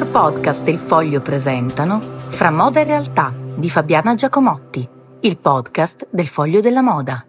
Dottor Podcast e il Foglio presentano Fra moda e realtà di Fabiana Giacomotti, il podcast del Foglio della Moda.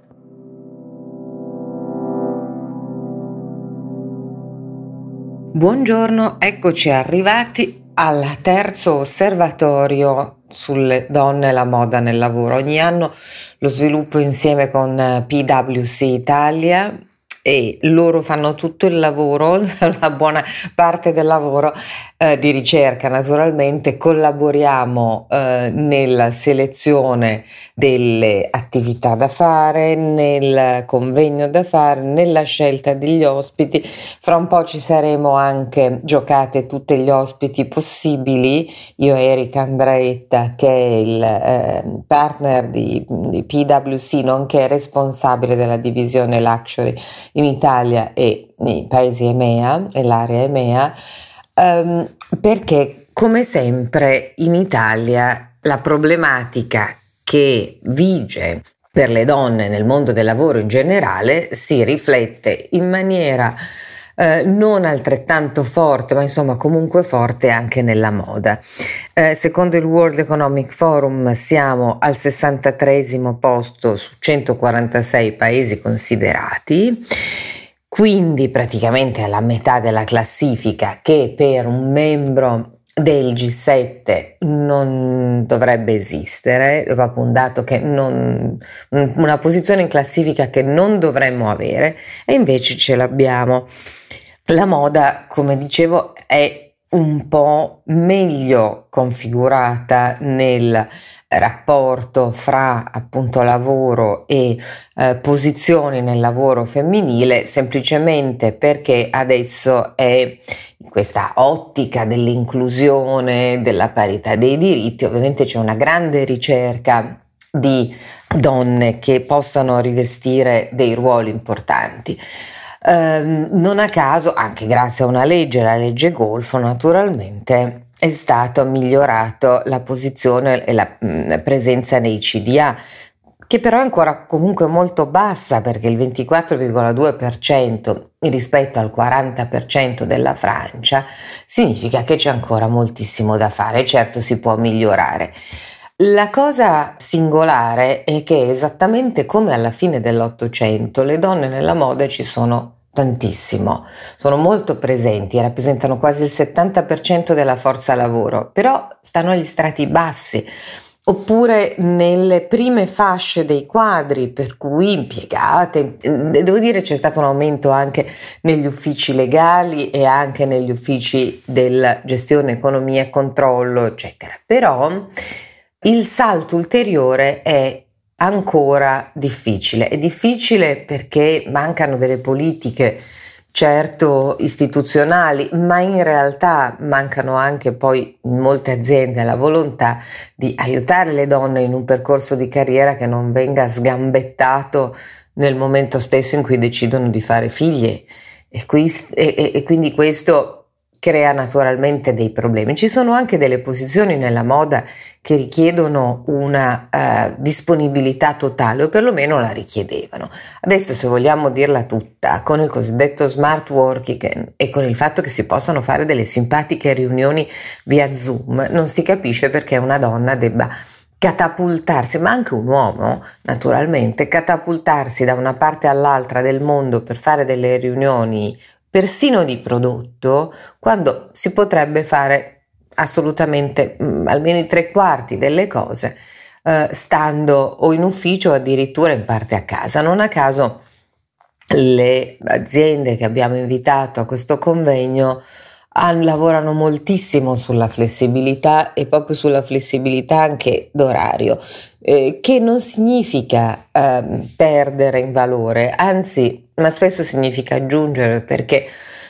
Buongiorno, eccoci arrivati al terzo osservatorio sulle donne e la moda nel lavoro. Ogni anno lo sviluppo insieme con PwC Italia e loro fanno tutto il lavoro, la buona parte del lavoro eh, di ricerca naturalmente, collaboriamo eh, nella selezione delle attività da fare, nel convegno da fare, nella scelta degli ospiti. Fra un po' ci saremo anche giocate tutti gli ospiti possibili. Io Erika Andretta, che è il eh, partner di, di PwC, nonché responsabile della divisione Luxury in Italia e nei paesi EMEA e l'area EMEA, um, perché come sempre in Italia la problematica che vige per le donne nel mondo del lavoro in generale si riflette in maniera eh, non altrettanto forte, ma insomma comunque forte anche nella moda. Eh, secondo il World Economic Forum siamo al 63 posto su 146 paesi considerati quindi praticamente alla metà della classifica che per un membro del G7 non dovrebbe esistere, proprio un dato che non, una posizione in classifica che non dovremmo avere e invece ce l'abbiamo. La moda, come dicevo, è un po' meglio configurata nel rapporto fra appunto lavoro e eh, posizioni nel lavoro femminile semplicemente perché adesso è questa ottica dell'inclusione, della parità dei diritti, ovviamente c'è una grande ricerca di donne che possano rivestire dei ruoli importanti. Ehm, non a caso, anche grazie a una legge, la legge Golfo naturalmente, è stata migliorata la posizione e la mh, presenza nei CDA, che però è ancora comunque molto bassa perché il 24,2% rispetto al 40% della Francia significa che c'è ancora moltissimo da fare, certo si può migliorare. La cosa singolare è che esattamente come alla fine dell'Ottocento le donne nella moda ci sono tantissimo, sono molto presenti, rappresentano quasi il 70% della forza lavoro, però stanno agli strati bassi oppure nelle prime fasce dei quadri, per cui impiegate, devo dire c'è stato un aumento anche negli uffici legali e anche negli uffici della gestione, economia e controllo, eccetera. Però il salto ulteriore è ancora difficile. È difficile perché mancano delle politiche certo istituzionali, ma in realtà mancano anche poi in molte aziende la volontà di aiutare le donne in un percorso di carriera che non venga sgambettato nel momento stesso in cui decidono di fare figlie. E, qui, e, e quindi questo crea naturalmente dei problemi. Ci sono anche delle posizioni nella moda che richiedono una uh, disponibilità totale o perlomeno la richiedevano. Adesso se vogliamo dirla tutta, con il cosiddetto smart working e con il fatto che si possano fare delle simpatiche riunioni via Zoom, non si capisce perché una donna debba catapultarsi, ma anche un uomo naturalmente, catapultarsi da una parte all'altra del mondo per fare delle riunioni persino di prodotto, quando si potrebbe fare assolutamente mh, mm, almeno i tre quarti delle cose eh, stando o in ufficio o addirittura in parte a casa. Non a caso le aziende che abbiamo invitato a questo convegno lavorano moltissimo sulla flessibilità e proprio sulla flessibilità anche d'orario, eh, che non significa eh, perdere in valore, anzi, ma spesso significa aggiungere perché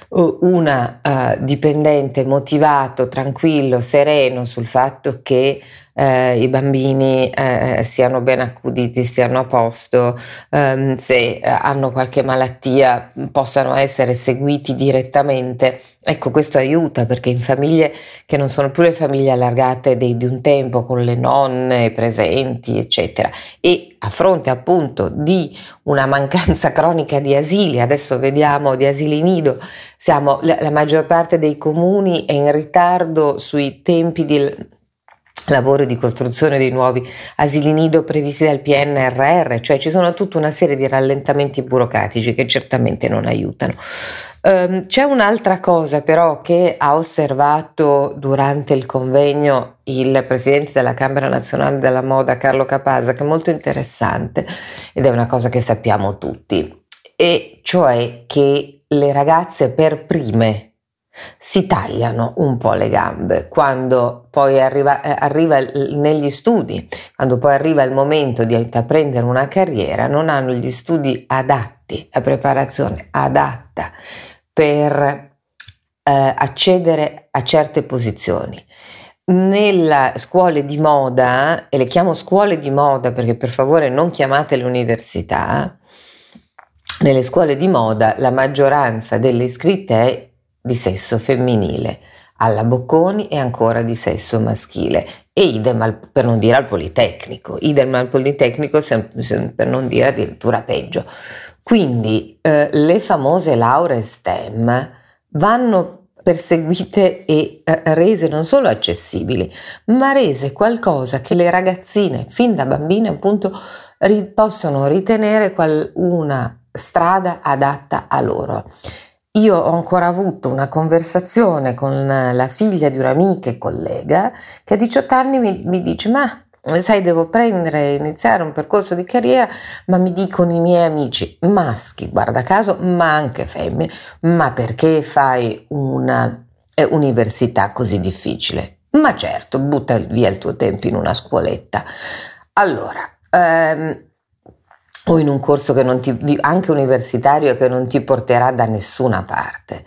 uh, una uh, dipendente motivato, tranquillo, sereno sul fatto che eh, i bambini eh, siano ben accuditi, stiano a posto, ehm, se eh, hanno qualche malattia possano essere seguiti direttamente. Ecco, questo aiuta perché in famiglie che non sono più le famiglie allargate di, di un tempo con le nonne presenti, eccetera, e a fronte appunto di una mancanza cronica di asili, adesso vediamo di asili nido, siamo, la, la maggior parte dei comuni è in ritardo sui tempi di lavori di costruzione dei nuovi asili nido previsti dal PNRR, cioè ci sono tutta una serie di rallentamenti burocratici che certamente non aiutano. Um, c'è un'altra cosa però che ha osservato durante il convegno il presidente della Camera Nazionale della Moda Carlo Capasa che è molto interessante ed è una cosa che sappiamo tutti e cioè che le ragazze per prime si tagliano un po' le gambe quando poi arriva, eh, arriva negli studi, quando poi arriva il momento di intraprendere una carriera, non hanno gli studi adatti, la preparazione adatta per eh, accedere a certe posizioni. Nelle scuole di moda, e le chiamo scuole di moda perché per favore non chiamate l'università, nelle scuole di moda la maggioranza delle iscritte è di sesso femminile, alla Bocconi e ancora di sesso maschile e idem al, per non dire al Politecnico, idem al Politecnico per non dire addirittura peggio. Quindi eh, le famose lauree STEM vanno perseguite e eh, rese non solo accessibili, ma rese qualcosa che le ragazzine fin da bambine appunto ri- possono ritenere qual- una strada adatta a loro. Io ho ancora avuto una conversazione con la figlia di un'amica e collega che a 18 anni mi, mi dice ma sai devo prendere, iniziare un percorso di carriera, ma mi dicono i miei amici maschi, guarda caso, ma anche femmine, ma perché fai una eh, università così difficile? Ma certo, butta via il tuo tempo in una scuoletta. Allora, ehm, o in un corso che non ti, anche universitario che non ti porterà da nessuna parte.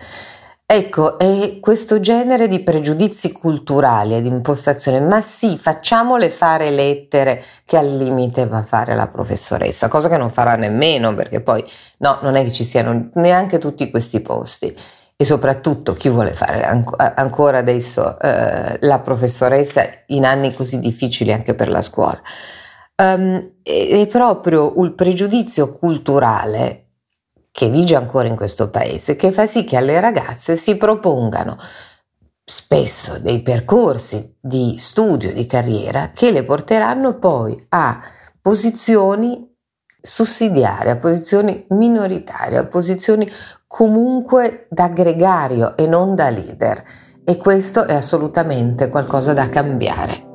Ecco, è questo genere di pregiudizi culturali e di impostazione, ma sì, facciamole fare lettere che al limite va a fare la professoressa, cosa che non farà nemmeno perché poi no, non è che ci siano neanche tutti questi posti e soprattutto chi vuole fare ancora adesso eh, la professoressa in anni così difficili anche per la scuola. Um, è proprio il pregiudizio culturale che vige ancora in questo paese che fa sì che alle ragazze si propongano spesso dei percorsi di studio, di carriera che le porteranno poi a posizioni sussidiarie, a posizioni minoritarie, a posizioni comunque da gregario e non da leader. E questo è assolutamente qualcosa da cambiare.